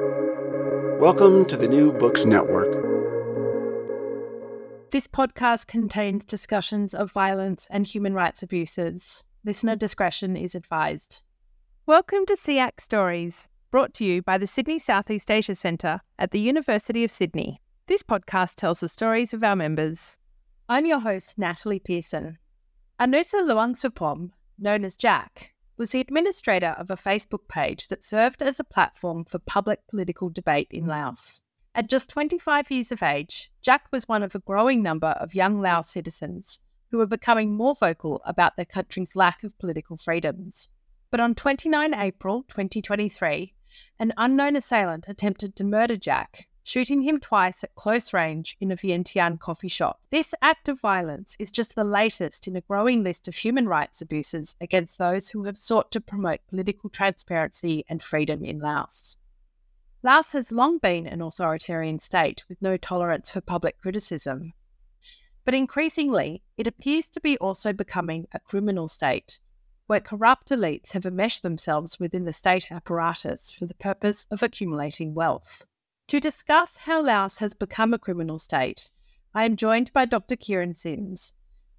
Welcome to the New Books Network. This podcast contains discussions of violence and human rights abuses. Listener discretion is advised. Welcome to SSEAC Stories, brought to you by the Sydney Southeast Asia Centre at the University of Sydney. This podcast tells the stories of our members. I'm your host, Natali Pearson. Anousa Luangsouphom, known as Jack, was the administrator of a Facebook page that served as a platform for public political debate in Laos. At just 25 years of age, Jack was one of a growing number of young Lao citizens who were becoming more vocal about their country's lack of political freedoms. But on 29 April 2023, an unknown assailant attempted to murder Jack shooting him twice at close range in a Vientiane coffee shop. This act of violence is just the latest in a growing list of human rights abuses against those who have sought to promote political transparency and freedom in Laos. Laos has long been an authoritarian state with no tolerance for public criticism. But increasingly, it appears to be also becoming a criminal state, where corrupt elites have enmeshed themselves within the state apparatus for the purpose of accumulating wealth. To discuss how Laos has become a criminal state, I am joined by Dr. Kearrin Sims,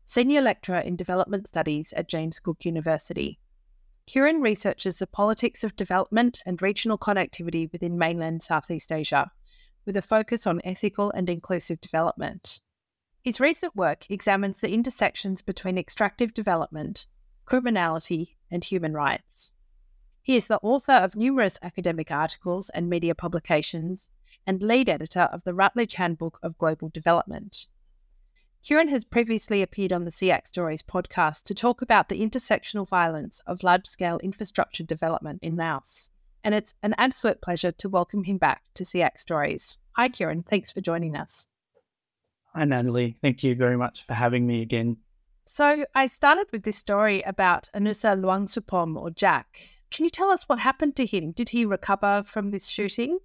Senior Lecturer in Development Studies at James Cook University. Kearrin researches the politics of development and regional connectivity within mainland Southeast Asia, with a focus on ethical and inclusive development. His recent work examines the intersections between extractive development, criminality, and human rights. He is the author of numerous academic articles and media publications, and lead editor of the Routledge Handbook of Global Development. Kearrin has previously appeared on the SSEAC Stories podcast to talk about the intersectional violence of large scale infrastructure development in Laos. And it's an absolute pleasure to welcome him back to SSEAC Stories. Hi, Kearrin. Thanks for joining us. Hi, Natali. Thank you very much for having me again. So, I started with this story about Anousa Luangsouphom or Jack. Can you tell us what happened to him? Did he recover from this shooting?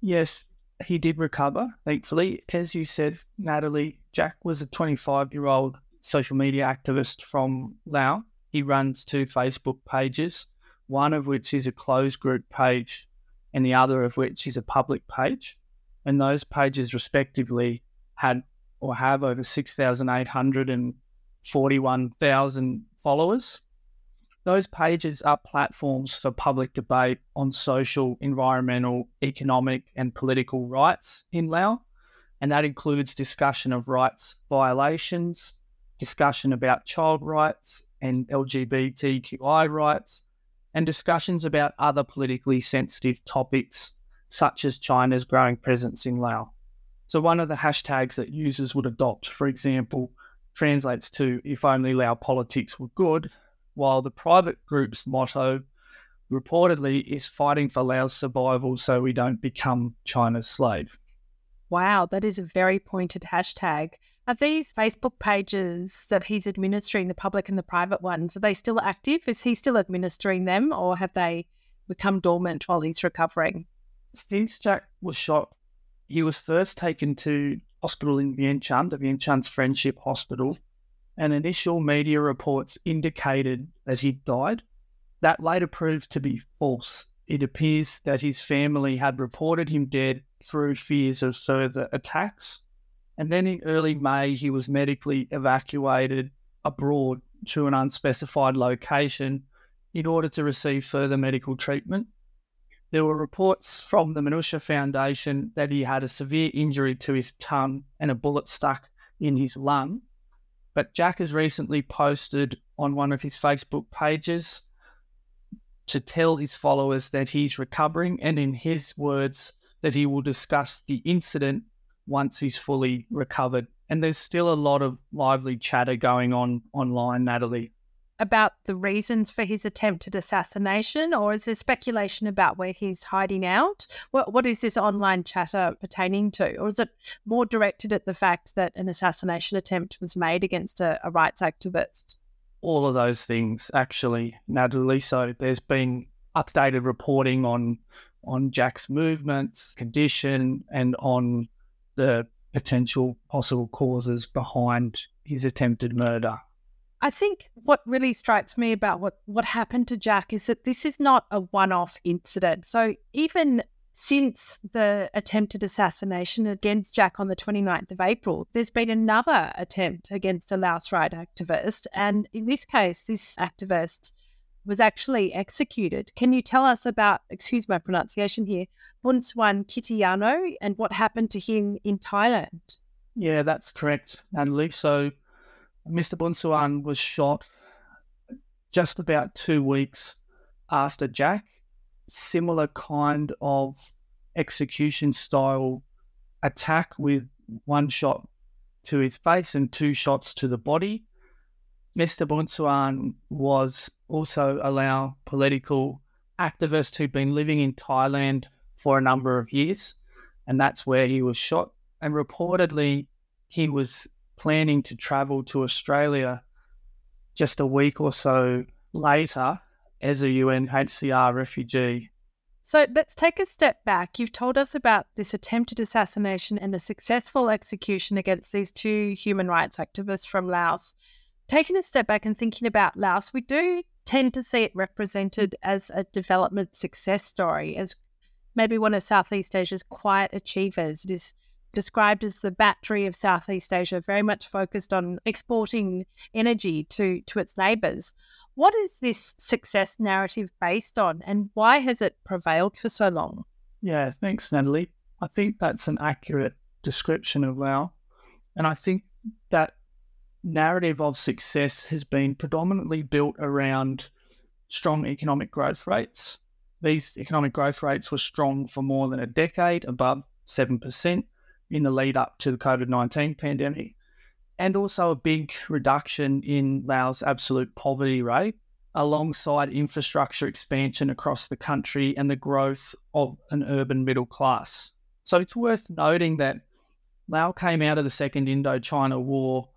Yes, he did recover, thankfully. As you said, Natali, Jack was a 25 year old social media activist from Laos. He runs two Facebook pages, one of which is a closed group page, and the other of which is a public page. And those pages, respectively, had or have over 6,800 and 41,000 followers. Those pages are platforms for public debate on social, environmental, economic, and political rights in Laos. And that includes discussion of rights violations, discussion about child rights and LGBTQI rights, and discussions about other politically sensitive topics, such as China's growing presence in Laos. So, one of the hashtags that users would adopt, for example, translates to if only Lao politics were good, while the private group's motto reportedly is fighting for Laos survival so we don't become China's slave. Wow, that is a very pointed hashtag. Are these Facebook pages that he's administering, the public and the private ones, are they still active? Is he still administering them or have they become dormant while he's recovering? Since Jack was shot, he was first taken to hospital in Vientiane, the Vientiane's Friendship Hospital, and initial media reports indicated that he died. That later proved to be false. It appears that his family had reported him dead through fears of further attacks. And then in early May, he was medically evacuated abroad to an unspecified location in order to receive further medical treatment. There were reports from the Manushya Foundation that he had a severe injury to his tongue and a bullet stuck in his lung. But Jack has recently posted on one of his Facebook pages to tell his followers that he's recovering and, in his words, that he will discuss the incident once he's fully recovered. And there's still a lot of lively chatter going on online, Natali. About the reasons for his attempted assassination, or is there speculation about where he's hiding out? What, what is this online chatter pertaining to? Or is it more directed at the fact that an assassination attempt was made against a, a rights activist? All of those things, actually, Natali. So there's been updated reporting on on Jack's movements, condition, and on the potential possible causes behind his attempted murder. I think what really strikes me about what, what happened to Jack is that this is not a one off incident. So even since the attempted assassination against Jack on the 29th of April, there's been another attempt against a Laos right activist. And in this case, this activist was actually executed. Can you tell us about, excuse my pronunciation here, Bounsuan Kitiyano and what happened to him in Thailand? Yeah, that's correct, Natali. So Mr. Bounsuan was shot just about two weeks after Jack. Similar kind of execution style attack with one shot to his face and two shots to the body. Mr. Bounsuan was also a Lao political activist who'd been living in Thailand for a number of years, and that's where he was shot. And reportedly, he was planning to travel to Australia just a week or so later as a UNHCR refugee. So let's take a step back. You've told us about this attempted assassination and the successful execution against these two human rights activists from Laos taking a step back and thinking about Laos, we do tend to see it represented as a development success story, as maybe one of Southeast Asia's quiet achievers. It is described as the battery of Southeast Asia, very much focused on exporting energy to, to its neighbours. What is this success narrative based on, and why has it prevailed for so long? Yeah, thanks, Natali. I think that's an accurate description of Lao. And I think that narrative of success has been predominantly built around strong economic growth rates. These economic growth rates were strong for more than a decade, above 7% in the lead up to the COVID 19 pandemic, and also a big reduction in Laos' absolute poverty rate, alongside infrastructure expansion across the country and the growth of an urban middle class. So it's worth noting that Laos came out of the Second Indochina War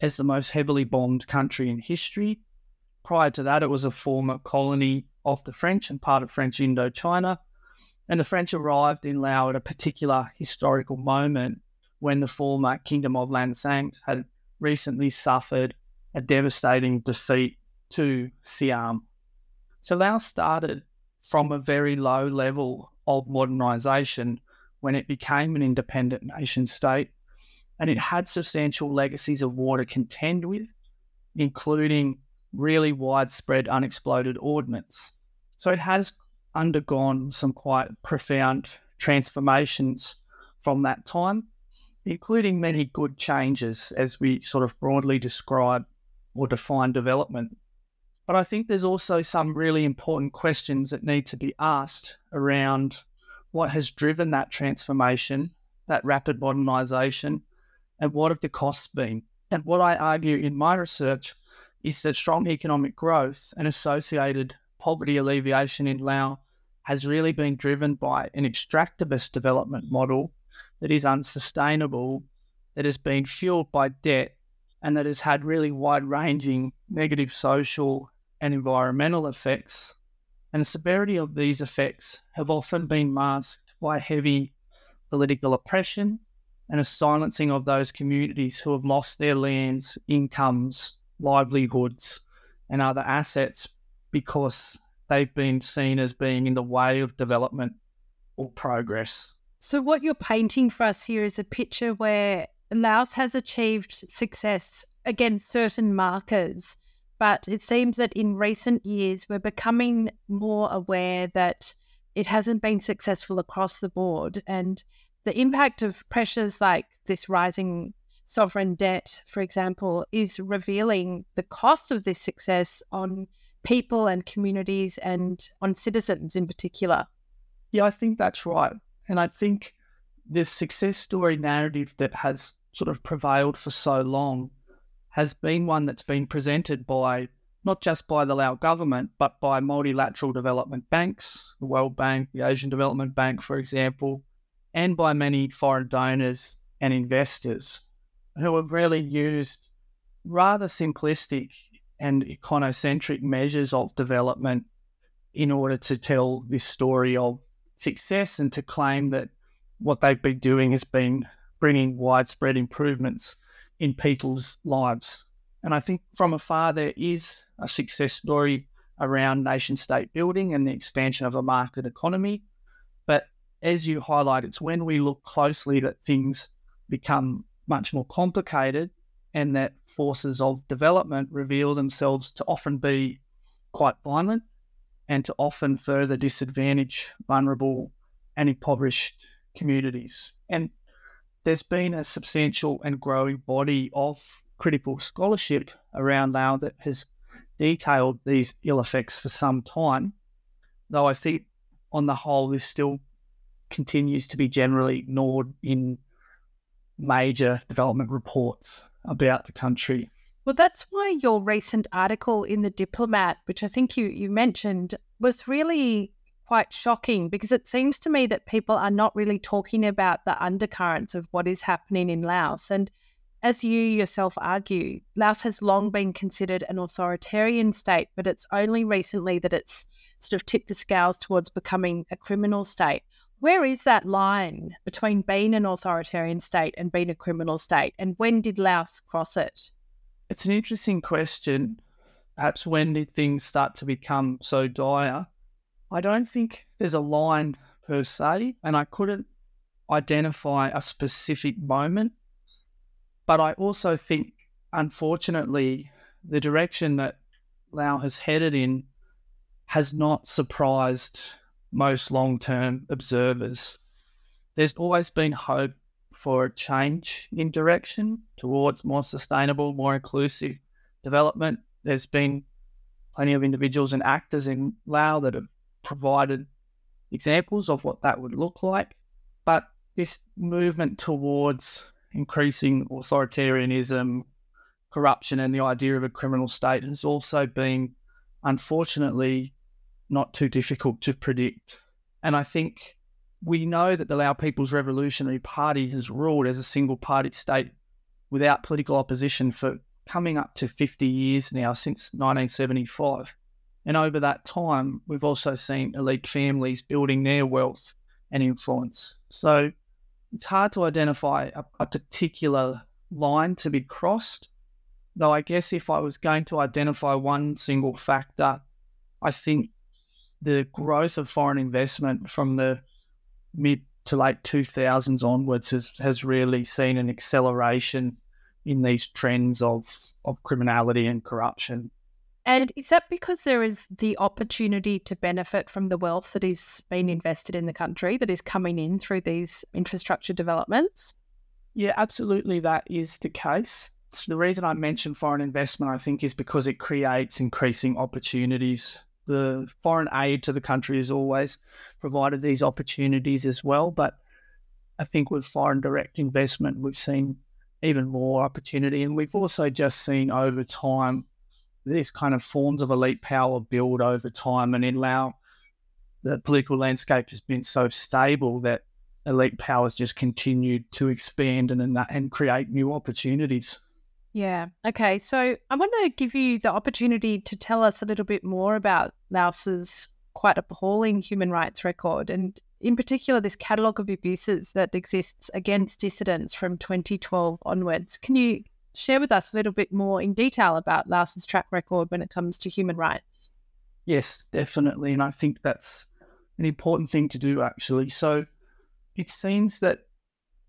as the most heavily bombed country in history. Prior to that, it was a former colony of the French and part of French Indochina. And the French arrived in Laos at a particular historical moment when the former Kingdom of Lan Xang had recently suffered a devastating defeat to Siam. So Laos started from a very low level of modernisation when it became an independent nation state and it had substantial legacies of war to contend with, including really widespread unexploded ordnance. So it has undergone some quite profound transformations from that time, including many good changes as we sort of broadly describe or define development. But I think there's also some really important questions that need to be asked around what has driven that transformation, that rapid modernisation, and what have the costs been? And what I argue in my research is that strong economic growth and associated poverty alleviation in Laos has really been driven by an extractivist development model that is unsustainable, that has been fueled by debt, and that has had really wide ranging negative social and environmental effects. And the severity of these effects have often been masked by heavy political oppression and a silencing of those communities who have lost their lands, incomes, livelihoods, and other assets because they've been seen as being in the way of development or progress. So, what you're painting for us here is a picture where Laos has achieved success against certain markers, but it seems that in recent years we're becoming more aware that it hasn't been successful across the board. And the impact of pressures like this rising sovereign debt, for example, is revealing the cost of this success on people and communities and on citizens in particular. Yeah, I think that's right. And I think this success story narrative that has sort of prevailed for so long has been one that's been presented by not just by the Lao government, but by multilateral development banks, the World Bank, the Asian Development Bank, for example, and by many foreign donors and investors who have really used rather simplistic and econocentric measures of development in order to tell this story of success and to claim that what they've been doing has been bringing widespread improvements in people's lives. And I think from afar, there is a success story around nation state building and the expansion of a market economy. But as you highlight, it's when we look closely that things become much more complicated and that forces of development reveal themselves to often be quite violent and to often further disadvantage vulnerable and impoverished communities. And there's been a substantial and growing body of critical scholarship around now that has detailed these ill effects for some time, though I think on the whole this still continues to be generally ignored in major development reports about the country. Well, that's why your recent article in The Diplomat, which I think you, you mentioned, was really quite shocking because it seems to me that people are not really talking about the undercurrents of what is happening in Laos. And as you yourself argue, Laos has long been considered an authoritarian state, but it's only recently that it's sort of tipped the scales towards becoming a criminal state. Where is that line between being an authoritarian state and being a criminal state? And when did Laos cross it? It's an interesting question. Perhaps when did things start to become so dire? I don't think there's a line per se, and I couldn't identify a specific moment. But I also think, unfortunately, the direction that Lao has headed in has not surprised most long term observers. There's always been hope for a change in direction towards more sustainable, more inclusive development. There's been plenty of individuals and actors in Lao that have provided examples of what that would look like. But this movement towards increasing authoritarianism, corruption, and the idea of a criminal state has also been, unfortunately, not too difficult to predict. And I think we know that the Lao People's Revolutionary Party has ruled as a single party state without political opposition for coming up to 50 years now since 1975. And over that time, we've also seen elite families building their wealth and influence. So it's hard to identify a, a particular line to be crossed. Though I guess if I was going to identify one single factor, I think the growth of foreign investment from the mid to late 2000s onwards has, has really seen an acceleration in these trends of, of criminality and corruption. And is that because there is the opportunity to benefit from the wealth that is being invested in the country that is coming in through these infrastructure developments? Yeah, absolutely. That is the case. So the reason I mention foreign investment, I think, is because it creates increasing opportunities the foreign aid to the country has always provided these opportunities as well. But I think with foreign direct investment, we've seen even more opportunity. And we've also just seen over time these kind of forms of elite power build over time. And in Laos, the political landscape has been so stable that elite powers just continued to expand and, and create new opportunities. Yeah. Okay. So I want to give you the opportunity to tell us a little bit more about Laos's quite appalling human rights record, and in particular, this catalogue of abuses that exists against dissidents from 2012 onwards. Can you share with us a little bit more in detail about Laos's track record when it comes to human rights? Yes, definitely. And I think that's an important thing to do, actually. So it seems that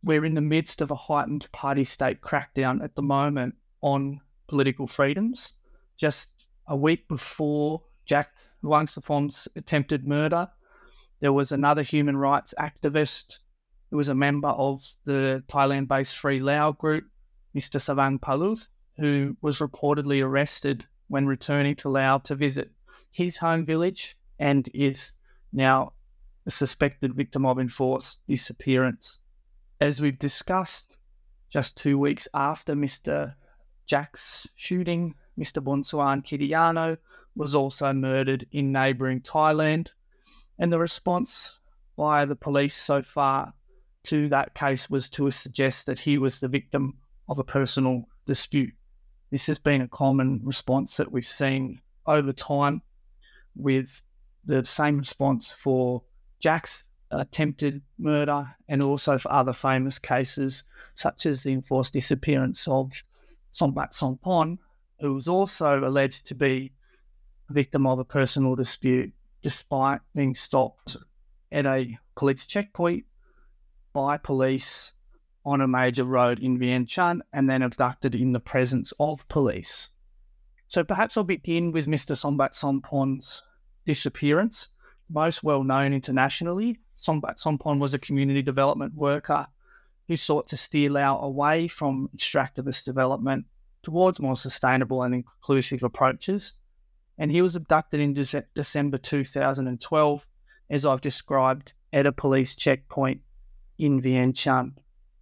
we're in the midst of a heightened party state crackdown at the moment on political freedoms. Just a week before Jack Luangsaphom's attempted murder, there was another human rights activist who was a member of the Thailand based Free Lao group, Mr. Savang Paluth, who was reportedly arrested when returning to Lao to visit his home village and is now a suspected victim of enforced disappearance as we've discussed, just two weeks after Mr. Jack's shooting, Mr. Bounsuan Kitiyano was also murdered in neighbouring Thailand. And the response by the police so far to that case was to suggest that he was the victim of a personal dispute. This has been a common response that we've seen over time, with the same response for Jack's attempted murder and also for other famous cases, such as the enforced disappearance of Sombath Somphone, who was also alleged to be a victim of a personal dispute despite being stopped at a police checkpoint by police on a major road in Vientiane and then abducted in the presence of police. So perhaps I'll begin with Mr. Sombath Somphone's disappearance. Most well known internationally, Sombath Somphone was a community development worker who sought to steer Lao away from extractivist development towards more sustainable and inclusive approaches. And he was abducted in De- December 2012, as I've described, at a police checkpoint in Vientiane.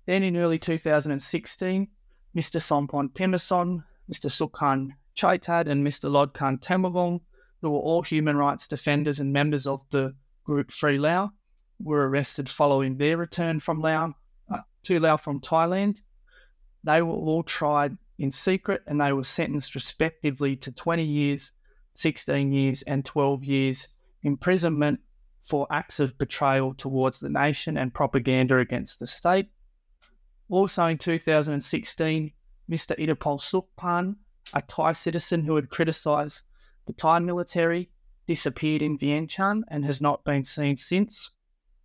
Then in early 2016, Mr. Somphong Phimmasone, Mr. Sukhan Chaitad, and Mr. Lodkham Thammavong, who were all human rights defenders and members of the group Free Lao, were arrested following their return from Laos to Laos from Thailand. They were all tried in secret and they were sentenced respectively to 20 years, 16 years, and 12 years imprisonment for acts of betrayal towards the nation and propaganda against the state. Also in 2016, Mr. Ittapol Sukpan, a Thai citizen who had criticised the Thai military, disappeared in Vientiane and has not been seen since.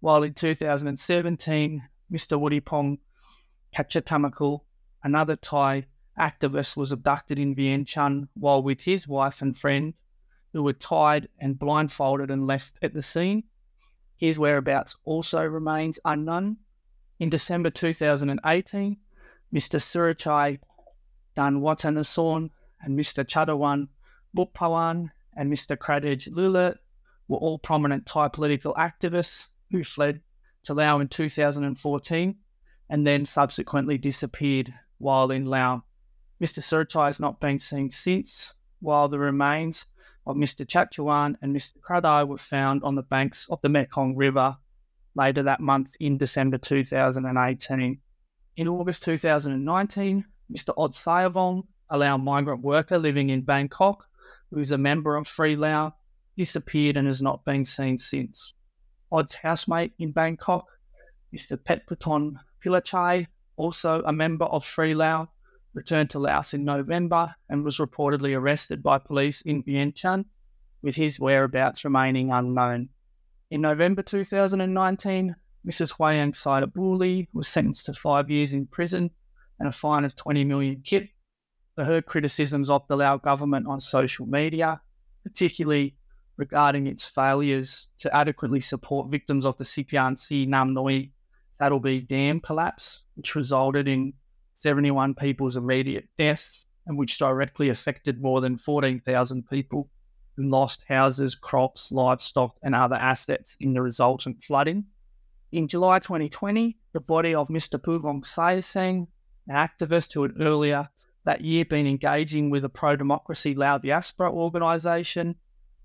While in 2017, Mr. Wuttipong Kachatamakul, another Thai activist, was abducted in Vientiane while with his wife and friend, who were tied and blindfolded and left at the scene. His whereabouts also remains unknown. In December 2018, Mr. Surachai Danwatanasorn and Mr. Chadawan Bukpawan and Mr. Kradej Lulat were all prominent Thai political activists who fled to Laos in 2014 and then subsequently disappeared while in Laos. Mr. Surachai has not been seen since, while the remains of Mr. Chatchawan and Mr. Kradai were found on the banks of the Mekong River later that month in December 2018. In August 2019, Mr. Od Sayavong, a Lao migrant worker living in Bangkok, who is a member of Free Lao, disappeared and has not been seen since. Od's housemate in Bangkok, Mr. Petputon Pilachai, also a member of Free Lao, returned to Laos in November and was reportedly arrested by police in Vientiane, with his whereabouts remaining unknown. In November 2019, Mrs. Huayang Saidabuli was sentenced to five years in prison and a fine of 20 million kip for her criticisms of the Lao government on social media, particularly regarding its failures to adequately support victims of the CPRC Nam Noi That'll Dam collapse, which resulted in 71 people's immediate deaths and which directly affected more than 14,000 people who lost houses, crops, livestock, and other assets in the resultant flooding. In July 2020, the body of Mr. Puvong Sayaseng, an activist who had earlier that year been engaging with a pro democracy Lao diaspora organisation,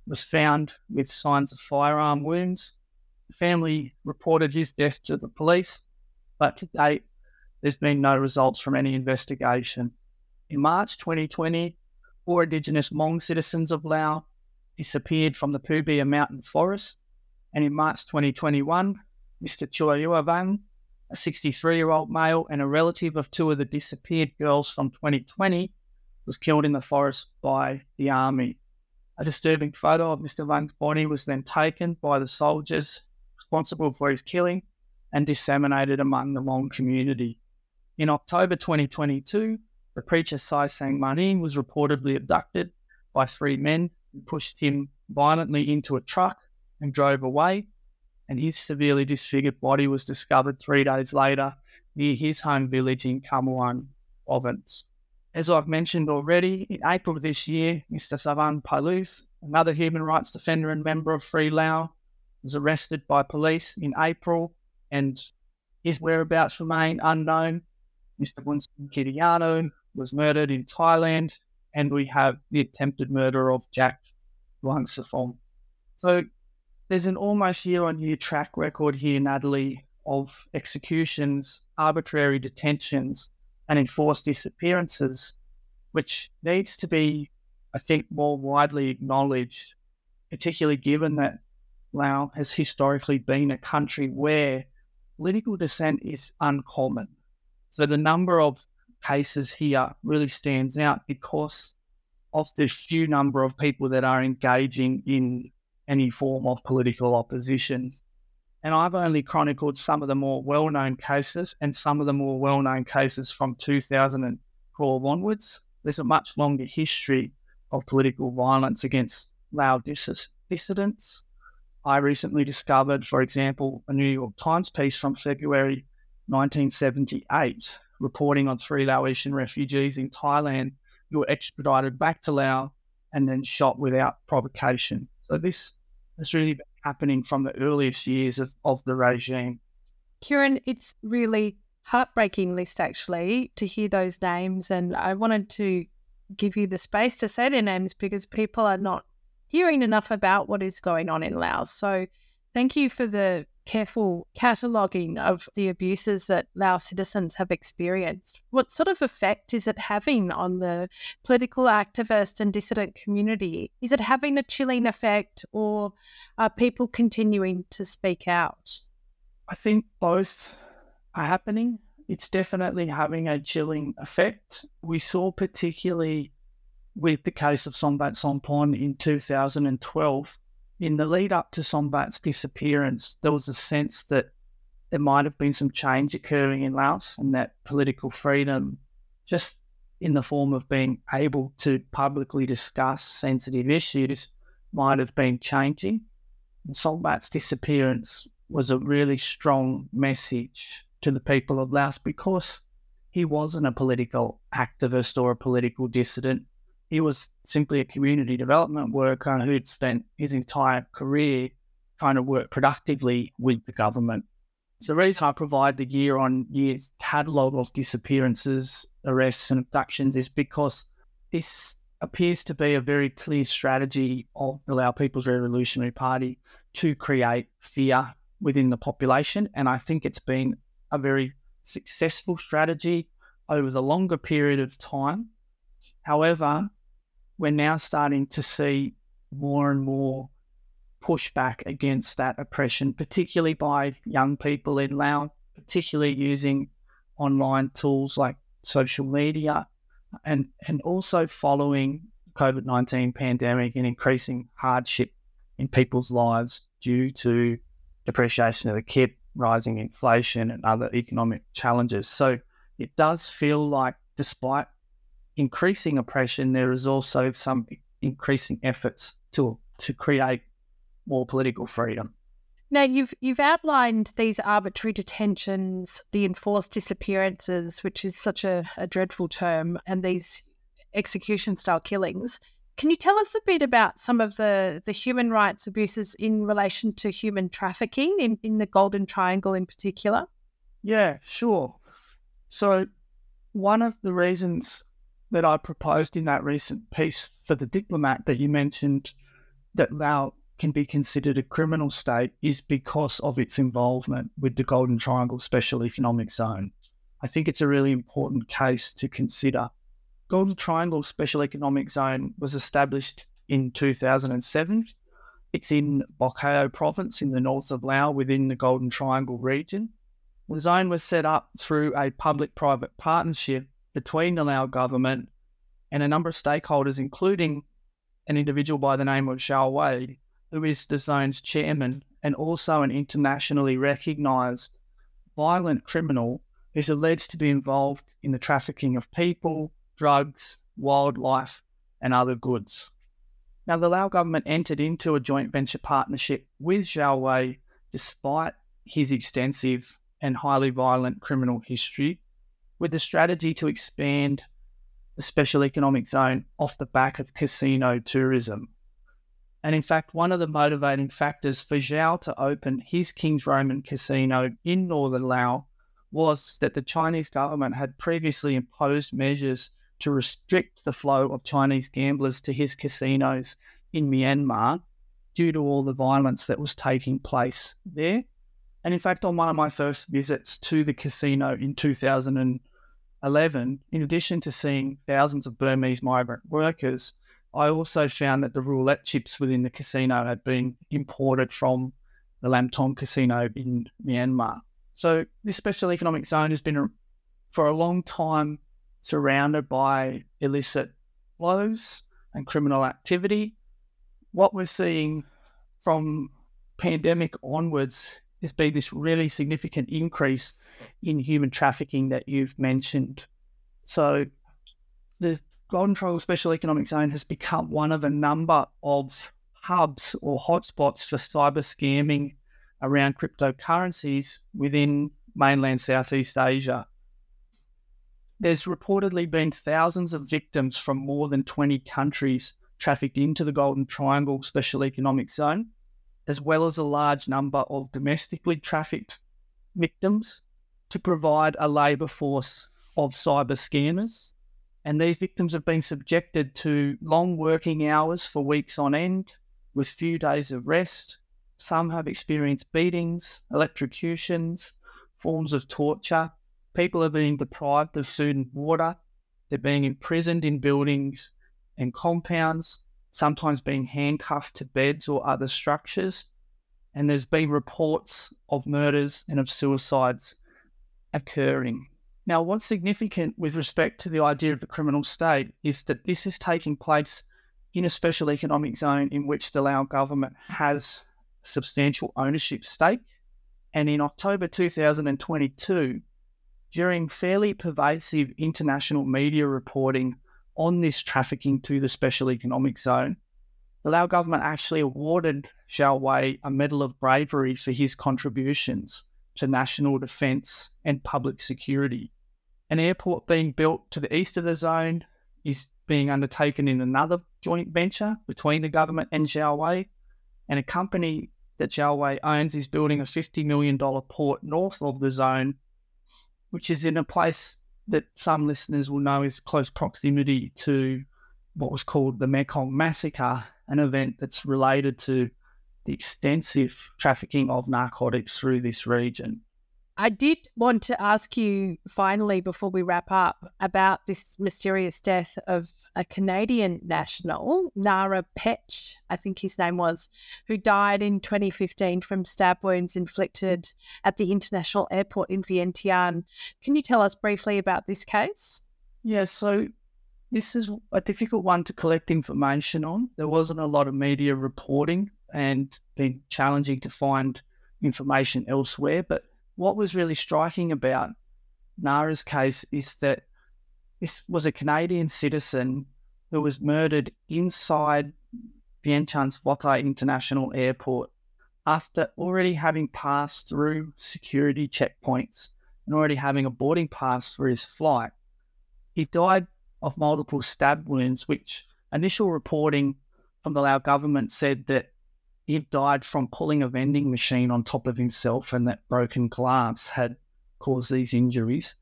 was found with signs of firearm wounds. The family reported his death to the police, but to date, there's been no results from any investigation. In March 2020, four Indigenous Hmong citizens of Laos disappeared from the Pubia Mountain Forest. And in March 2021, Mr. Chua Vang, a 63 year old male and a relative of two of the disappeared girls from 2020, was killed in the forest by the army. A disturbing photo of Mr. Vang's body was then taken by the soldiers responsible for his killing and disseminated among the Hmong community. In October 2022, the preacher Sai Sang Manin was reportedly abducted by three men who pushed him violently into a truck and drove away. And his severely disfigured body was discovered three days later near his home village in Khammouane province. As I've mentioned already, in April this year, Mr. Savan Paluth, another human rights defender and member of Free Lao, was arrested by police in April and his whereabouts remain unknown. Mr. Bounsuan Kitiyano was murdered in Thailand, and we have the attempted murder of Jack Luang So there's an almost year on year track record here, Natali, of executions, arbitrary detentions, and enforced disappearances, which needs to be, I think, more widely acknowledged, particularly given that Laos has historically been a country where political dissent is uncommon. So the number of cases here really stands out because of the few number of people that are engaging in any form of political opposition. And I've only chronicled some of the more well known cases and some of the more well known cases from 2012 onwards. There's a much longer history of political violence against Lao dis- dissidents. I recently discovered, for example, a New York Times piece from February 1978 reporting on three Laotian refugees in Thailand who were extradited back to Laos and then shot without provocation. So this has really happening from the earliest years of, of the regime. Kearrin, it's really heartbreaking list actually to hear those names and I wanted to give you the space to say their names because people are not hearing enough about what is going on in Laos. So thank you for the careful cataloguing of the abuses that Lao citizens have experienced. What sort of effect is it having on the political activist and dissident community? Is it having a chilling effect or are people continuing to speak out? I think both are happening. It's definitely having a chilling effect. We saw particularly with the case of Sombath Somphone in 2012 in the lead up to Sombath's disappearance, there was a sense that there might have been some change occurring in Laos and that political freedom, just in the form of being able to publicly discuss sensitive issues, might have been changing. And Sombath's disappearance was a really strong message to the people of Laos because he wasn't a political activist or a political dissident he was simply a community development worker who'd spent his entire career trying to work productively with the government. So the reason I provide the year on year catalogue of disappearances, arrests, and abductions is because this appears to be a very clear strategy of the Lao People's Revolutionary Party to create fear within the population. And I think it's been a very successful strategy over the longer period of time. However, we're now starting to see more and more pushback against that oppression, particularly by young people in Laos, particularly using online tools like social media and and also following COVID nineteen pandemic and increasing hardship in people's lives due to depreciation of the kip, rising inflation and other economic challenges. So it does feel like despite increasing oppression, there is also some increasing efforts to to create more political freedom. Now you've you've outlined these arbitrary detentions, the enforced disappearances, which is such a, a dreadful term, and these execution style killings. Can you tell us a bit about some of the, the human rights abuses in relation to human trafficking in, in the Golden Triangle in particular? Yeah, sure. So, one of the reasons that I proposed in that recent piece for the diplomat that you mentioned that Lao can be considered a criminal state is because of its involvement with the Golden Triangle Special Economic Zone. I think it's a really important case to consider. Golden Triangle Special Economic Zone was established in 2007. It's in Bokeo province in the north of Laos within the Golden Triangle region. The zone was set up through a public private partnership between the Lao government and a number of stakeholders, including an individual by the name of Zhao Wei, who is the zone's chairman and also an internationally recognized violent criminal who's alleged to be involved in the trafficking of people, drugs, wildlife, and other goods. Now, the Lao government entered into a joint venture partnership with Zhao Wei despite his extensive and highly violent criminal history with the strategy to expand the special economic zone off the back of casino tourism. And in fact, one of the motivating factors for Zhao to open his King's Roman casino in northern Laos was that the Chinese government had previously imposed measures to restrict the flow of Chinese gamblers to his casinos in Myanmar due to all the violence that was taking place there. And in fact, on one of my first visits to the casino in 2011, in addition to seeing thousands of Burmese migrant workers, I also found that the roulette chips within the casino had been imported from the Lamtong casino in Myanmar. So this special economic zone has been for a long time surrounded by illicit flows and criminal activity. What we're seeing from pandemic onwards there's been this really significant increase in human trafficking that you've mentioned. So the Golden Triangle Special Economic Zone has become one of a number of hubs or hotspots for cyber scamming around cryptocurrencies within mainland Southeast Asia. There's reportedly been thousands of victims from more than 20 countries trafficked into the Golden Triangle Special Economic Zone, as well as a large number of domestically trafficked victims to provide a labour force of cyber scammers and these victims have been subjected to long working hours for weeks on end with few days of rest. Some have experienced beatings, electrocutions, forms of torture. People are being deprived of food and water. They're being imprisoned in buildings and compounds, sometimes being handcuffed to beds or other structures. And there's been reports of murders and of suicides occurring. Now, what's significant with respect to the idea of the criminal state is that this is taking place in a special economic zone in which the Lao government has substantial ownership stake. And in October 2022, during fairly pervasive international media reporting on this trafficking to the special economic zone, the Lao government actually awarded Zhao Wei a Medal of Bravery for his contributions to national defence and public security. An airport being built to the east of the zone is being undertaken in another joint venture between the government and Zhao Wei. And a company that Zhao Wei owns is building a $50 million port north of the zone, which is in a place that some listeners will know is close proximity to what was called the Mekong Massacre, an event that's related to the extensive trafficking of narcotics through this region. I did want to ask you finally before we wrap up about this mysterious death of a Canadian national, Nara Petch, I think his name was, who died in 2015 from stab wounds inflicted at the international airport in Vientiane. Can you tell us briefly about this case? Yeah, so this is a difficult one to collect information on. There wasn't a lot of media reporting and been challenging to find information elsewhere, but what was really striking about Nara's case is that this was a Canadian citizen who was murdered inside Vientiane's Wattay International Airport after already having passed through security checkpoints and already having a boarding pass for his flight. He died of multiple stab wounds, which initial reporting from the Lao government said that he died from pulling a vending machine on top of himself, and that broken glass had caused these injuries.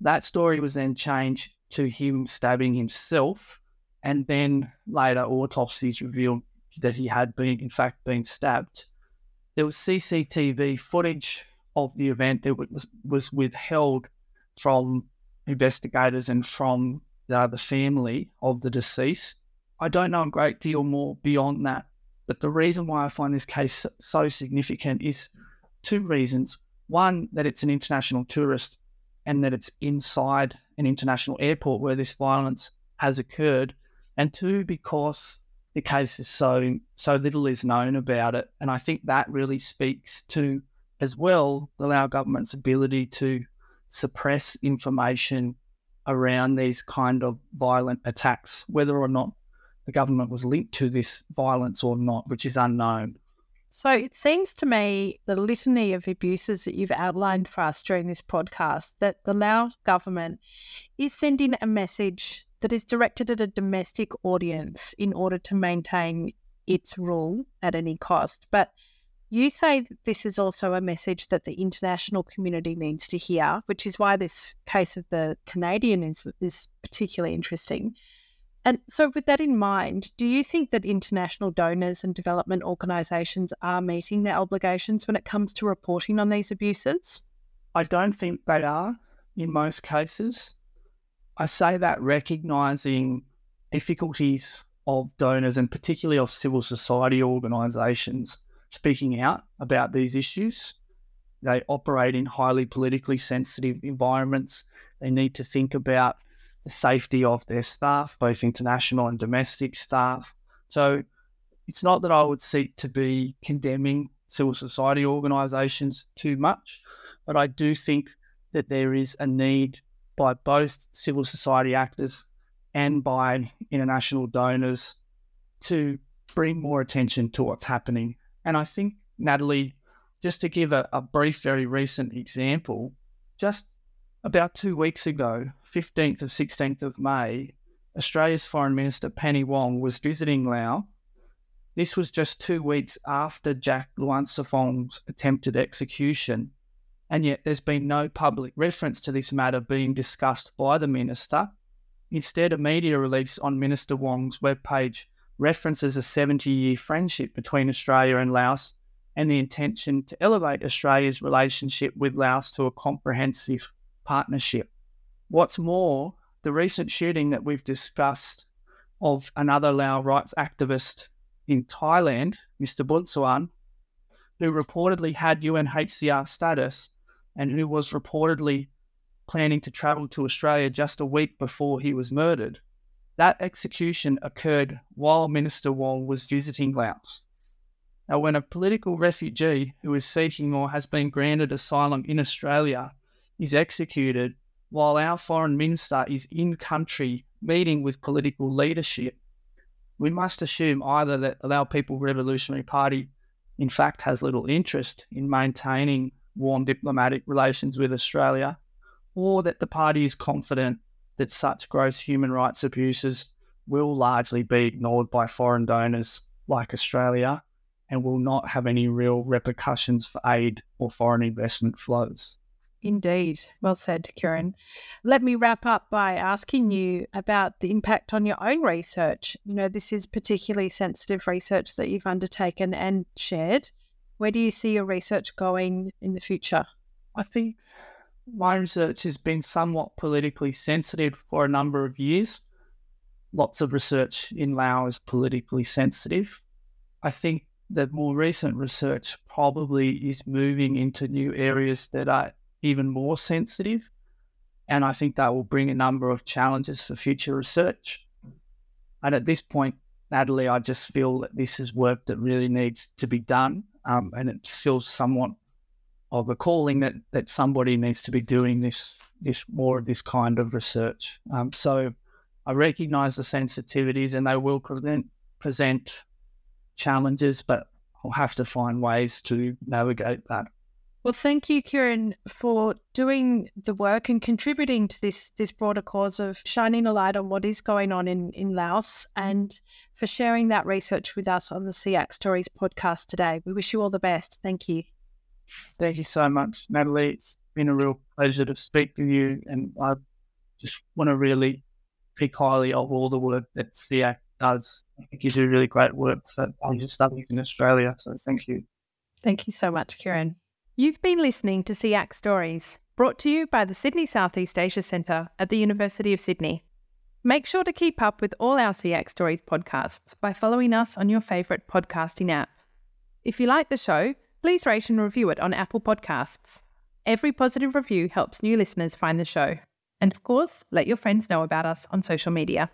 That story was then changed to him stabbing himself, and then later autopsies revealed that he had been, in fact, been stabbed. There was CCTV footage of the event that was was withheld from investigators and from uh, the family of the deceased. I don't know a great deal more beyond that but the reason why I find this case so significant is two reasons. One, that it's an international tourist and that it's inside an international airport where this violence has occurred. And two, because the case is so so little is known about it. And I think that really speaks to as well the Lao government's ability to suppress information around these kind of violent attacks, whether or not the government was linked to this violence or not, which is unknown. So it seems to me the litany of abuses that you've outlined for us during this podcast that the Lao government is sending a message that is directed at a domestic audience in order to maintain its rule at any cost. But you say this is also a message that the international community needs to hear, which is why this case of the Canadian is, is particularly interesting. And so, with that in mind, do you think that international donors and development organisations are meeting their obligations when it comes to reporting on these abuses? I don't think they are in most cases. I say that recognising difficulties of donors and particularly of civil society organisations speaking out about these issues. They operate in highly politically sensitive environments. They need to think about the safety of their staff, both international and domestic staff. So it's not that I would seek to be condemning civil society organisations too much, but I do think that there is a need by both civil society actors and by international donors to bring more attention to what's happening. And I think, Natali, just to give a, a brief, very recent example, just about two weeks ago, 15th or 16th of May, Australia's Foreign Minister Penny Wong was visiting Laos. This was just two weeks after Jack Luangsouphom's attempted execution, and yet there's been no public reference to this matter being discussed by the minister. Instead, a media release on Minister Wong's webpage references a 70 year friendship between Australia and Laos and the intention to elevate Australia's relationship with Laos to a comprehensive partnership. What's more, the recent shooting that we've discussed of another Lao rights activist in Thailand, Mr. Bounsuan, who reportedly had UNHCR status and who was reportedly planning to travel to Australia just a week before he was murdered. That execution occurred while Minister Wong was visiting Laos. Now, when a political refugee who is seeking or has been granted asylum in Australia is executed, while our foreign minister is in country meeting with political leadership, we must assume either that the Lao People Revolutionary Party, in fact, has little interest in maintaining warm diplomatic relations with Australia, or that the party is confident that such gross human rights abuses will largely be ignored by foreign donors like Australia and will not have any real repercussions for aid or foreign investment flows. Indeed. Well said, Kearrin. Let me wrap up by asking you about the impact on your own research. You know, this is particularly sensitive research that you've undertaken and shared. Where do you see your research going in the future? I think my research has been somewhat politically sensitive for a number of years. Lots of research in Laos is politically sensitive. I think that more recent research probably is moving into new areas that are even more sensitive. And I think that will bring a number of challenges for future research. And at this point, Natali, I just feel that this is work that really needs to be done. Um, and it feels somewhat of a calling that, that somebody needs to be doing this, this more of this kind of research. Um, so I recognize the sensitivities and they will present, present challenges, but I'll have to find ways to navigate that. Well, thank you, Kearrin, for doing the work and contributing to this this broader cause of shining a light on what is going on in, in Laos and for sharing that research with us on the SSEAC Stories podcast today. We wish you all the best. Thank you. Thank you so much, Natali. It's been a real pleasure to speak to you, and I just want to really speak highly of all the work that SSEAC does. I think you do really great work for Asian studies in Australia. So thank you. Thank you so much, Kearrin. You've been listening to SSEAC Stories, brought to you by the Sydney Southeast Asia Centre at the University of Sydney. Make sure to keep up with all our SSEAC Stories podcasts by following us on your favourite podcasting app. If you like the show, please rate and review it on Apple Podcasts. Every positive review helps new listeners find the show. And of course, let your friends know about us on social media.